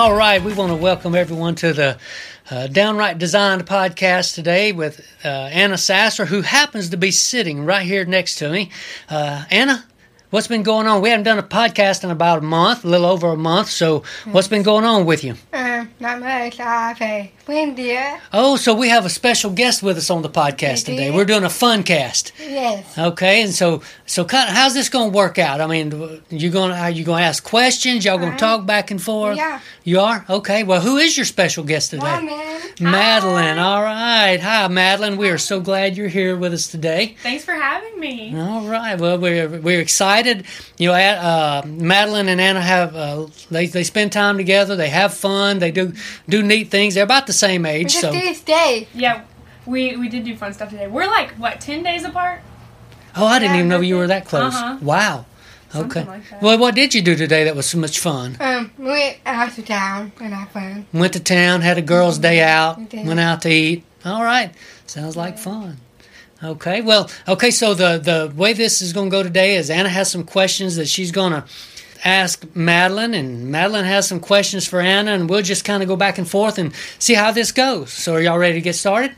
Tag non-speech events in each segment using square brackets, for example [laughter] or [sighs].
All right, we want to welcome everyone to the uh, Downright Designed podcast today with uh, Anna Sasser, who happens to be sitting right here next to me. Uh, Anna, what's been going on? We haven't done a podcast in about a month, a little over a month. So, what's been going on with you? Um, not much. I've a windier. Oh, so we have a special guest with us on the podcast We today. We're doing a fun cast. Yes. Okay, and so so kind of, how's this going to work out? I mean, you going to are you going to ask questions? Y'all going to Uh-huh. talk back and forth? Yeah. You are okay. Well, who is your special guest today? Woman. Madeline. All right. Hi, Madeline. We are so glad you're here with us today. Thanks for having me. All right. Well, we're we're excited. You know, uh, Madeline and Anna have uh, they they spend time together. They have fun. They do do neat things. They're about the same age. Just So, this day. Yeah, we we did do fun stuff today. We're like what ten days apart? oh, I didn't even know you were that close. Uh-huh. Wow. Something Okay. like. Well, what did you do today that was so much fun? Um, we went out to town and had fun. Went to town, had a girls' day out, went out to eat. All right, sounds like fun. Okay, well, okay. So the the way this is going to go today is Anna has some questions that she's going to ask Madeline, and Madeline has some questions for Anna, and we'll just kind of go back and forth and see how this goes. So, are y'all ready to get started?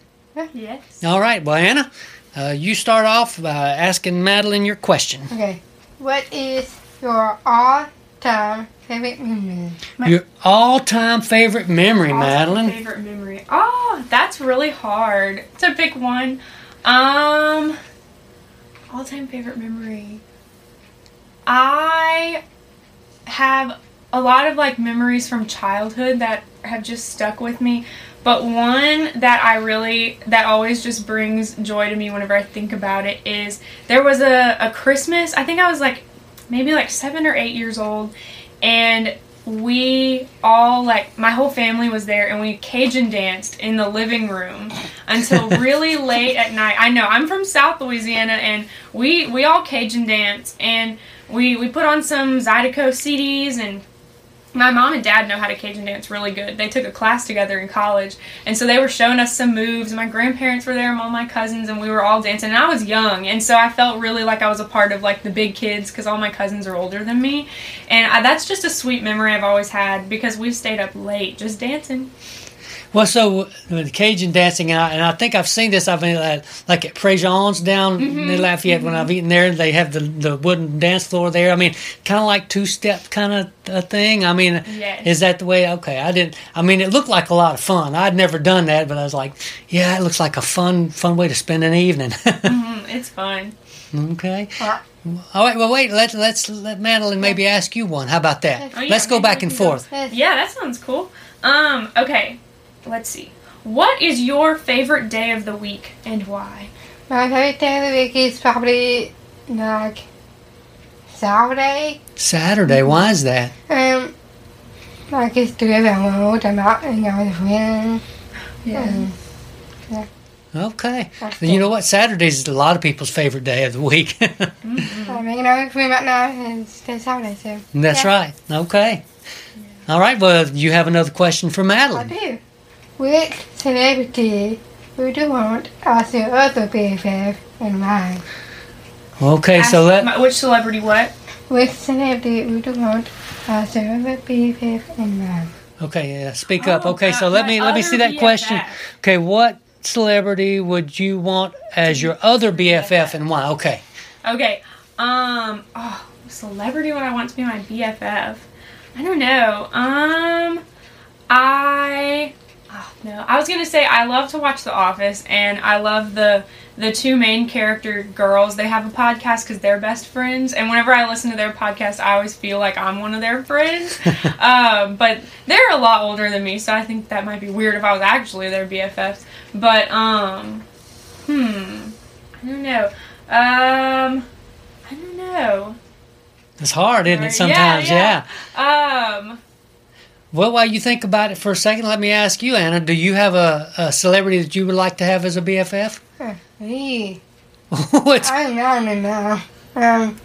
Yes. All right. Well, Anna, uh, you start off by asking Madeline your question. Okay. What is your all-time favorite memory? My- Your all-time favorite memory, Madeline. Favorite memory. Oh, that's really hard to pick one. Um, all time favorite memory. I have a lot of like memories from childhood that have just stuck with me. But one that I really, that always just brings joy to me whenever I think about it is there was a, a Christmas, I think I was like maybe like seven or eight years old, and we all like my whole family was there and we Cajun danced in the living room until [laughs] really late at night. I know I'm from South Louisiana and we we all Cajun dance and we we put on some Zydeco CDs and my mom and dad know how to Cajun dance really good. They took a class together in college, and so they were showing us some moves. My grandparents were there, and all my cousins, and we were all dancing. And I was young, and so I felt really like I was a part of like the big kids because all my cousins are older than me, and I, that's just a sweet memory I've always had because we've stayed up late just dancing. Well, so with Cajun dancing, and I, and I think I've seen this. I've been at, like at Prejean's down Mm-hmm. in Lafayette when I've eaten there. They have the, the wooden dance floor there. I mean, kind of like two step kind of a thing. I mean, Yes. is that the way? Okay, I didn't. I mean, it looked like a lot of fun. I'd never done that, but I was like, yeah, it looks like a fun fun way to spend an evening. [laughs] Mm, it's fun. okay. Uh, All right. Well, wait. Let's let's let Madeline maybe ask you one. How about that? Oh, yeah, let's go back and forth. Yeah, that sounds cool. Um, okay, let's see. What is your favorite day of the week and why? My favorite day of the week is probably like Saturday. Saturday. Why is that? Um, like it's to get out and out and out with friends. Um, Okay. That's You know what? Saturdays is a lot of people's favorite day of the week. [laughs] I'm hanging out with friends right now and it's Saturday, so. That's Yeah. right. Okay. All right. Well, you have another question for Madeline. I do. Which celebrity would you want as your other BFF and mine? Okay. So let my- which celebrity what? Which celebrity would you want as your other BFF and mine? okay. Yeah, speak up. Oh, Okay. So uh, let me let me see that question. Okay. What celebrity would you want as your other BFF and why? Okay. Okay. Um. Oh, celebrity. What I want to be my BFF. I don't know. Um. I. Oh, [sighs] no. I was gonna say I love to watch The Office, and I love the the two main character girls. They have a podcast because they're best friends, and whenever I listen to their podcast, I always feel like I'm one of their friends. [laughs] um, but they're a lot older than me, so I think that might be weird if I was actually their BFFs. But um, hmm, I don't know. Um, I don't know. It's hard, isn't it? Yeah, Sometimes. Yeah. yeah. Um, Well, while you think about it for a second, let me ask you, Anna. Do you have a, a celebrity that you would like to have as a BFF? Huh, me. [laughs] What's I don't know now. Um,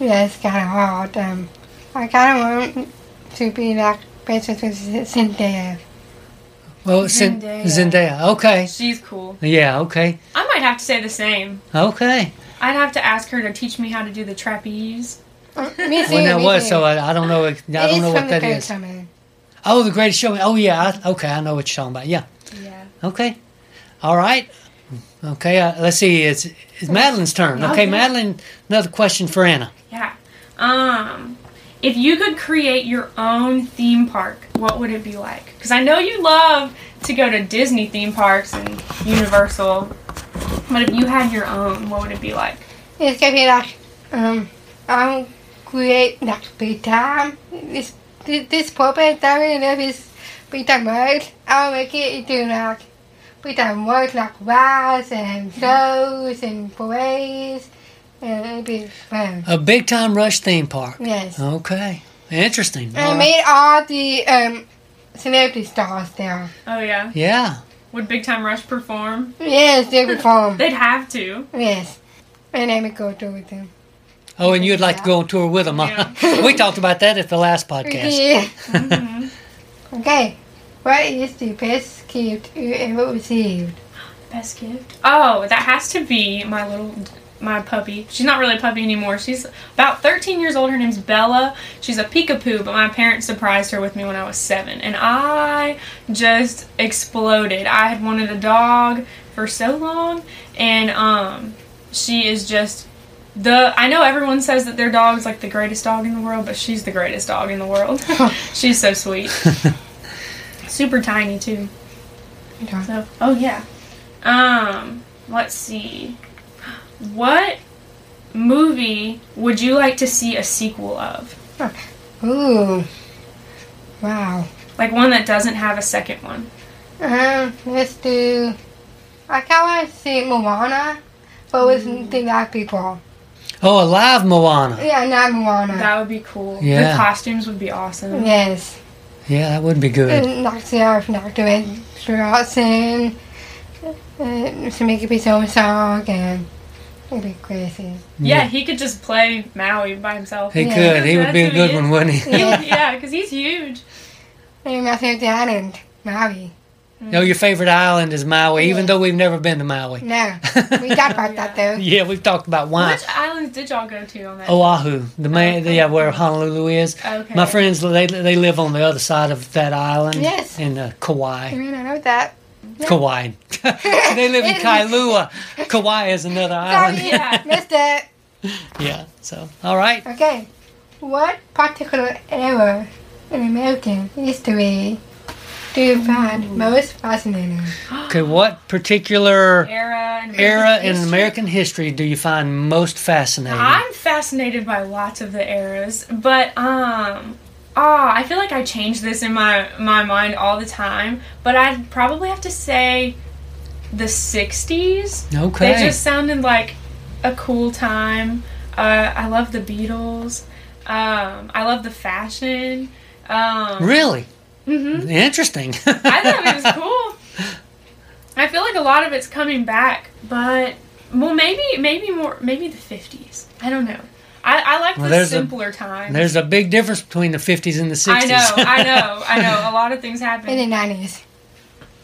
yeah, it's kind of hard. Um, I kind of want to be like best with Cynthia. well, Zendaya. Zendaya. Zendaya. Okay. she's cool. Yeah. Okay. I might have to say the same. Okay. I'd have to ask her to teach me how to do the trapeze. Uh, me too. Well, now me what? too. So I, I don't know. I It don't know from what the that third is. summer. Oh, the Greatest Showman. Oh yeah. I, okay, I know what you're talking about. Yeah. Yeah. Okay. All right. Okay. Uh, let's see. It's it's Madeline's turn. Okay, Okay. Madeline. Another question for Anna. Yeah. Um, if you could create your own theme park, what would it be like? Because I know you love to go to Disney theme parks and Universal, but if you had your own, what would it be like? It's gonna be like, um, I'll create like big time. This this, this puppet that we love is big time world. I'll make it into like big time world like rides and shows and parades, and it'll be fun. A big time rush theme park. Yes. Okay. Interesting. And I All right. made all the um celebrity stars there. Oh yeah. Yeah. Would Big Time Rush perform? Yes, they perform. [laughs] They'd have to. yes. And then we go through with them. Oh, and you'd like to go on tour with them? Huh? [laughs] we talked about that at the last podcast. Yeah. Mhm. Okay. What is the best gift you ever received? Best gift? Oh, that has to be my little my puppy. She's not really a puppy anymore. She's about 13 years old. Her name's Bella. She's a peekapoo, but my parents surprised her with me when I was seven, and I just exploded. I had wanted a dog for so long, and um, she is just the. I know everyone says that their dog's like the greatest dog in the world, but she's the greatest dog in the world. [laughs] she's so sweet. [laughs] Super tiny too. So, oh yeah. Um, let's see. What movie would you like to see a sequel of? Ooh. Wow. Like one that doesn't have a second one. Um, let's do. I kind of want to see Moana, but with the black people. Oh, a live Moana. Yeah, not Moana. That would be cool. Yeah. The costumes would be awesome. yes. Yeah, that would be good. And like the Earth Doctor and Strawson. Uh, to make it be so song and it'd be crazy. Yeah, he could just play Maui by himself. He Yeah. could. He would be a That's who he good one, wouldn't he? He would- [laughs] yeah, because he's huge. And my favorite island, Maui. No, your favorite island is Maui, even though we've never been to Maui. No, we talked about that though. Yeah, we've talked about wine. Which islands did y'all go to on that? Oahu, the man, Okay. yeah, where Honolulu is. okay. My friends, they they live on the other side of that island. Yes. In uh, I Kauai. mean, I know that. Yeah. Kauai. [laughs] they live in [laughs] Kailua. Kauai is another island. Sorry, Yeah. missed it. [laughs] yeah. So, all right. Okay, what particular era in American history do you find most fascinating? Okay. What particular era in American era in history? American history do you find most fascinating? I'm fascinated by lots of the eras, but um ah, I feel like I change this in my my mind all the time, but I'd probably have to say the 60s. Okay. They just sounded like a cool time. Uh, I love the Beatles. Um, I love the fashion. Um, really mhm. interesting. [laughs] I thought it was cool. I feel like a lot of it's coming back, but well, maybe maybe more maybe the fifties. I don't know. I, I like Well, the there's a- simpler times. There's a big difference between the 50s and the 60s. I know, I [laughs] know, I know. A lot of things happened. In the nineties,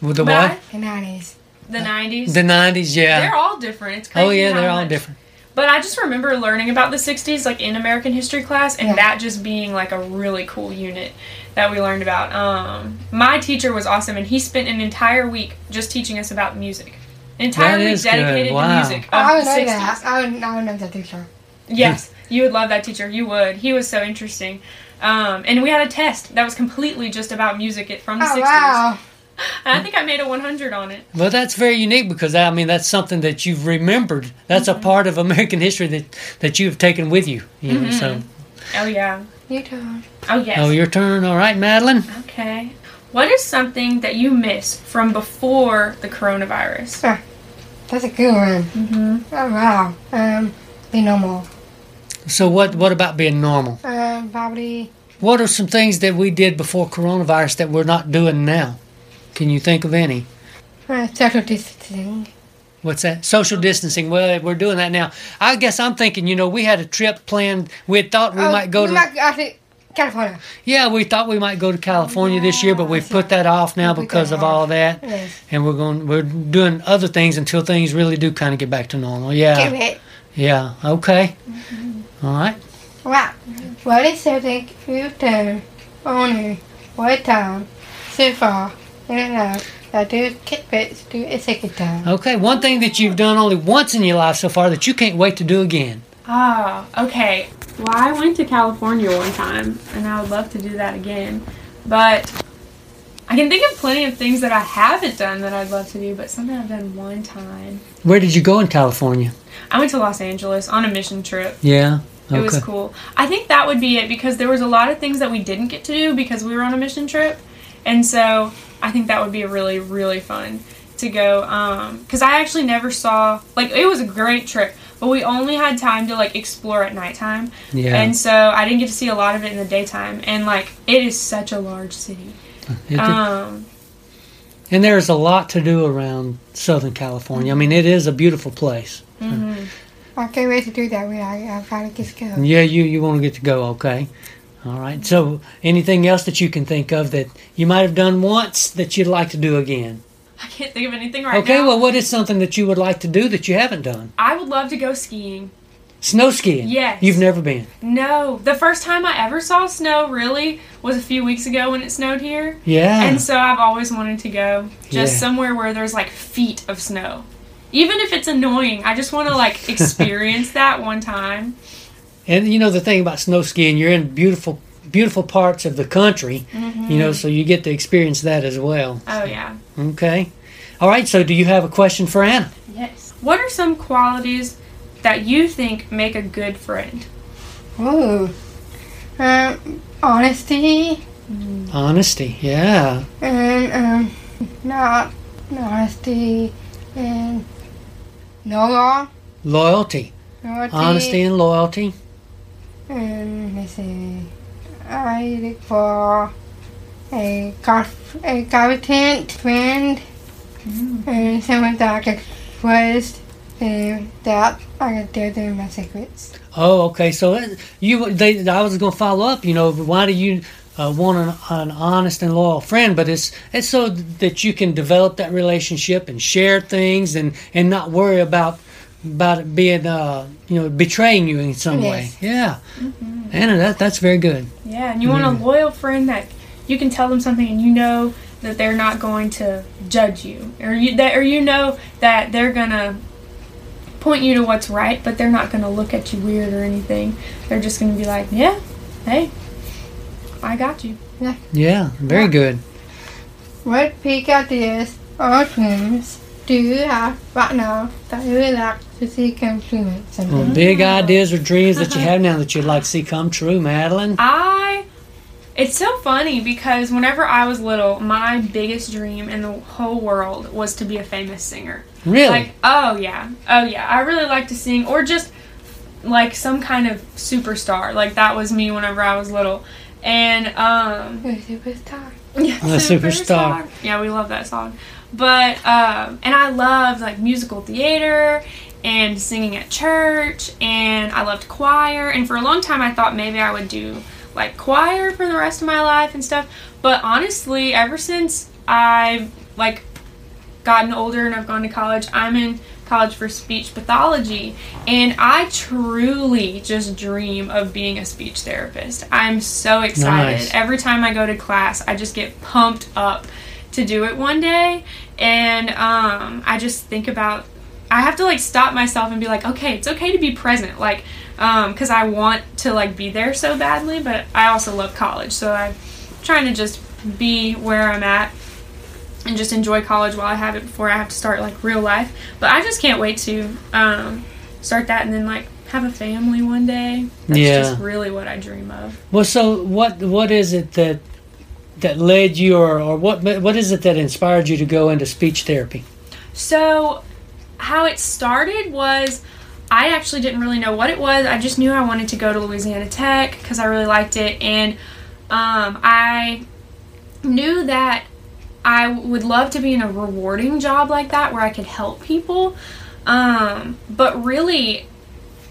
With the But what? The nineties. the nineties. The 90s, yeah. They're all different. It's crazy Oh, yeah, how they're all much- different. But I just remember learning about the 60s, like in American history class, and Yeah. that just being like a really cool unit that we learned about. Um, my teacher was awesome, and he spent an entire week just teaching us about music. An entire That week good. dedicated Wow. to music. Of I would the know 60s. that. I would, I would know that teacher. Yes, you would love that teacher. You would. He was so interesting. Um, and we had a test that was completely just about music from the Oh 60s. wow! [laughs] I think I made a 100 on it. Well, that's very unique because I mean that's something that you've remembered. That's Mm-hmm. a part of American history that that you've taken with you. You know, Mm-hmm. so Oh, yeah. You turn. Oh, yes. oh, your turn. All right, Madeline. Okay. What is something that you miss from before the coronavirus? That's a good one. Mm-hmm. Oh wow. Um, be normal. So what what about being normal? Um, probably. What are some things that we did before coronavirus that we're not doing now? Can you think of any? Uh, social distancing. What's that? Social distancing. Well, we're doing that now. I guess I'm thinking, you know, we had a trip planned. We had thought we Oh, might go we to. might to California. Yeah, we thought we might go to California this year, but we've put that off now because of all that. Yes. And we're going. We're doing other things until things really do kind of get back to normal. Yeah. it. Yeah. Okay. Mm-hmm. All right. Wow. What is something you turn on one time so far, uh, I do kickbacks do it a second time. Okay, one thing that you've done only once in your life so far that you can't wait to do again. Ah, okay. Well, I went to California one time, and I would love to do that again. But I can think of plenty of things that I haven't done that I'd love to do, but something I've done one time. Where did you go in California? I went to Los Angeles on a mission trip. Yeah. It was cool. I think that would be it because there was a lot of things that we didn't get to do because we were on a mission trip, and so I think that would be really really fun to go. Um, because I actually never saw like it was a great trip, but we only had time to like explore at nighttime, Yeah. and so I didn't get to see a lot of it in the daytime. And like it is such a large city. Um, and there's a lot to do around Southern California. I mean, it is a beautiful place. mhm. I can't wait to do that when I, I finally get to go. Yeah, you you want to get to go, okay? All right. So, anything else that you can think of that you might have done once that you'd like to do again? I can't think of anything right okay. now. Okay. Well, what is something that you would like to do that you haven't done? I would love to go skiing. Snow skiing. Yes. You've never been. No, the first time I ever saw snow really was a few weeks ago when it snowed here. Yeah. And so I've always wanted to go just Yeah. somewhere where there's like feet of snow. Even if it's annoying, I just want to like [laughs] experience that one time. And you know the thing about snow skiing, you're in beautiful, beautiful parts of the country. You know, so you get to experience that as well. Oh yeah. Okay. All right. So, do you have a question for Anna? Yes. What are some qualities that you think make a good friend? Ooh. Um, honesty Honesty. Yeah. and um, not honesty and no law. Loyalty. Loyalty. Honesty and loyalty. And let's see. I look for a conf- a competent friend and someone that I can trust and that I can tell them my secrets. Oh, okay. So you, they, I was going to follow up. You know, why do you uh, want an, an honest and loyal friend? But it's it's so that you can develop that relationship and share things and and not worry about about it being uh you know betraying you in some way. Yes. Yeah, Anna, that that's very good. Yeah, and you want a loyal friend that you can tell them something and you know that they're not going to judge you, or you that, or you know that they're gonna point you to what's right, but they're not gonna look at you weird or anything. They're just gonna be like, yeah, hey, I got you. Yeah, Yeah, very good. What big ideas or dreams do you have right now that you would like to see come true Well, someday? big ideas or dreams that you have now that you'd like to see come true, Madeline. I. It's so funny because whenever I was little, my biggest dream in the whole world was to be a famous singer. Really? Like, oh yeah, oh yeah, I really like to sing, or just like some kind of superstar. Like that was me whenever I was little, and um, You're a superstar. [laughs] yeah, A superstar. Yeah, we love that song. But um, and I loved like musical theater and singing at church, and I loved choir. And for a long time, I thought maybe I would do like choir for the rest of my life and stuff. But honestly, ever since I've like gotten older and I've gone to college, I'm in college for speech pathology and I truly just dream of being a speech therapist. I'm so excited. Nice. Every time I go to class, I just get pumped up to do it one day and um, I just think about I have to like stop myself and be like, okay, it's okay to be present, like, um, because I want to like be there so badly, but I also love college, so I'm trying to just be where I'm at and just enjoy college while I have it before I have to start like real life. But I just can't wait to um, start that and then like have a family one day. That's Yeah. just really what I dream of. Well, so what what is it that that led you, or, or what what is it that inspired you to go into speech therapy? So, how it started was I actually didn't really know what it was. I just knew I wanted to go to Louisiana Tech because I really liked it, and um, I knew that I would love to be in a rewarding job like that where I could help people. Um, but really,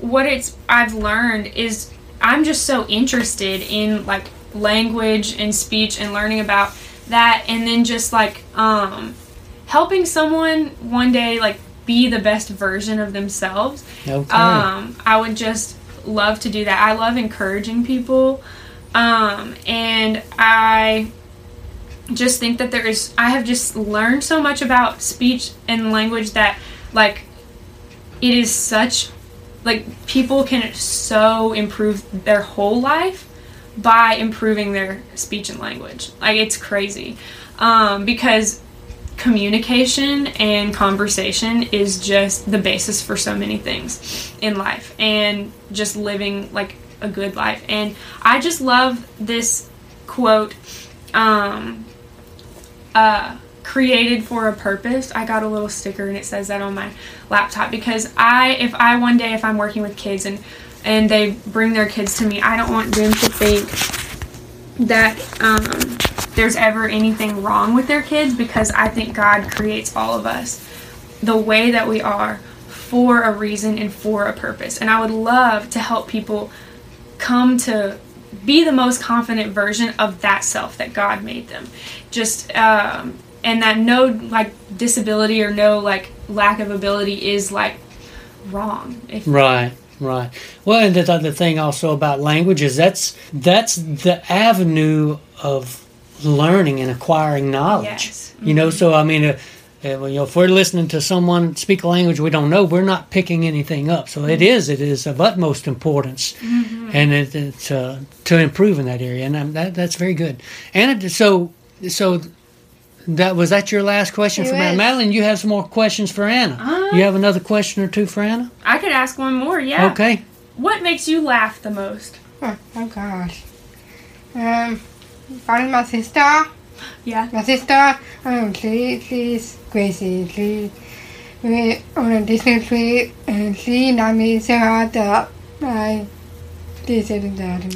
what it's I've learned is I'm just so interested in like language and speech and learning about that, and then just like um, helping someone one day like be the best version of themselves. Okay. Um, I would just love to do that. I love encouraging people. Um, and I just think that there is I have just learned so much about speech and language that like it is such like people can so improve their whole life by improving their speech and language. Like it's crazy. Um, because communication and conversation is just the basis for so many things in life and just living like a good life. And I just love this quote um, uh, created for a purpose. I got a little sticker and it says that on my laptop because I if I one day if I'm working with kids and and they bring their kids to me, I don't want them to think that um, there's ever anything wrong with their kids because I think God creates all of us the way that we are for a reason and for a purpose. And I would love to help people come to be the most confident version of that self that God made them. Just um, and that no like disability or no like lack of ability is like wrong. If, Right, right. Well, and the other thing also about language is that's that's the avenue of learning and acquiring knowledge. Yes. You know, so I mean, uh, uh, well, you know, if we're listening to someone speak a language we don't know, we're not picking anything up. So it is, it is of utmost importance, and it, it's uh, to improve in that area, and um, that that's very good. And it, so, so that was that your last question It for Madeline? Madeline, you have some more questions for Anna. Uh, you have another question or two for Anna? I could ask one more. Yeah. Okay. What makes you laugh the most? Oh, oh gosh. Um, probably my sister. Yeah. My sister, um, she, she's crazy. She, we on a Disney trip, and she knocked me so hard that I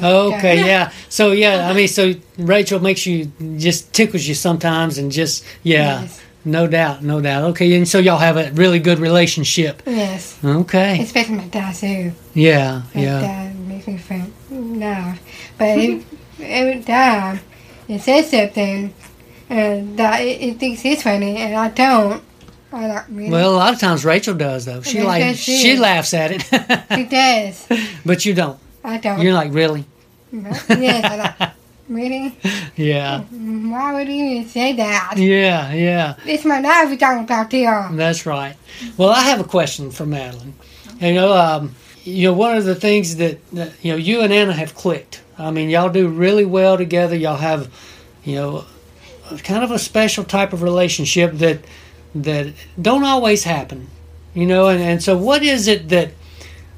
Okay, yeah. So yeah, I mean, so Rachel makes you just tickles you sometimes, and just yeah, Yes. no doubt, no doubt. Okay, and so y'all have a really good relationship. Yes. Okay, Especially my dad too. yeah, My yeah, dad makes me feel laugh. But every time it says something and that it, it thinks he's funny and I don't, I like really. Well, a lot of times Rachel does though. She like she she laughs at it. [laughs] she does. but you don't. I don't. You're like really, yes, I like. Really? yeah, [laughs] Why would you even say that? yeah, yeah. It's my dad we're talking about here. That's right. Well, I have a question for Madeline. You know, um, you know, one of the things that, that you know, you and Anna have clicked. I mean, y'all do really well together. Y'all have, you know, kind of a special type of relationship that that don't always happen. You know, and, and so what is it that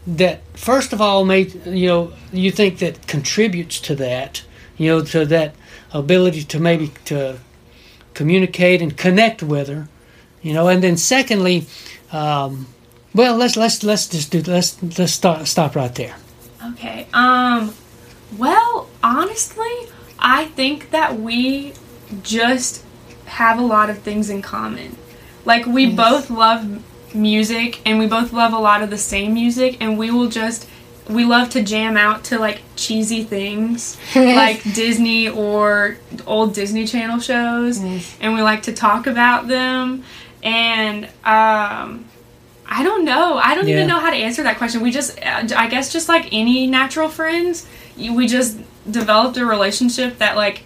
that first of all made you know you think that contributes to that you know to that ability to maybe to communicate and connect with her you know and then secondly um, well let's let's let's just do let's let's stop stop right there Okay. Um well, honestly, I think that we just have a lot of things in common. Like we Yes. both love music and we both love a lot of the same music and we will just we love to jam out to like cheesy things [laughs] like Disney or old Disney Channel shows and we like to talk about them and um I don't know. I don't Yeah. even know how to answer that question. We just uh, I guess just like any natural friends, we just developed a relationship that like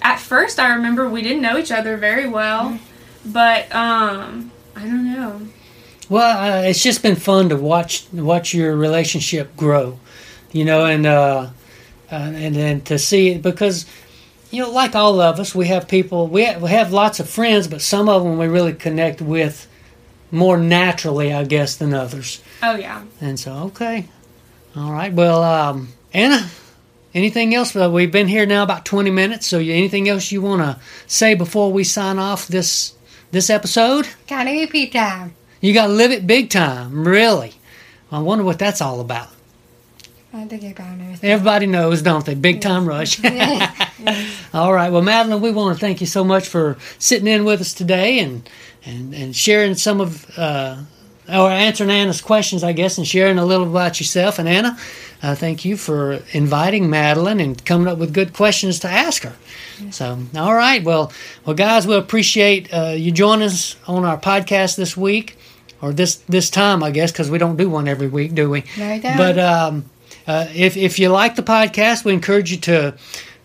at first I remember we didn't know each other very well, but um I don't know. Well, uh, it's just been fun to watch watch your relationship grow, you know, and uh, uh, and then to see it because, you know, like all of us, we have people we have, we have lots of friends, but some of them we really connect with more naturally, I guess, than others. Oh yeah. And so, okay, all right. Well, um, Anna, anything else? Well, we've been here now about twenty minutes. So, you, anything else you want to say before we sign off this this episode? Kind of repeat time. You got to live it big time, really. I wonder what that's all about. I think about it. Everybody knows, don't they? Big time rush. [laughs] [laughs] all right. Well, Madeline, we want to thank you so much for sitting in with us today and and, and sharing some of uh, or answering Anna's questions, I guess, and sharing a little about yourself. And Anna, uh, thank you for inviting Madeline and coming up with good questions to ask her. So, all right. Well, well, guys, we appreciate uh, you joining us on our podcast this week, or this this time, I guess, because we don't do one every week, do we? No, don't. But um, uh, if if you like the podcast, we encourage you to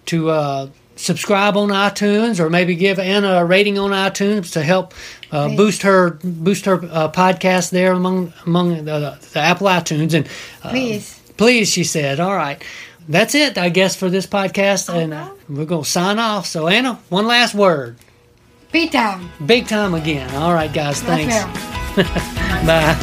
to uh, subscribe on iTunes or maybe give Anna a rating on iTunes to help uh, boost her boost her uh, podcast there among among the, the Apple iTunes and uh, Please. please she said. All right. That's it I guess for this podcast and uh, we're gonna sign off. So Anna one last word. Big time. big time again. All right guys. Thanks 哈那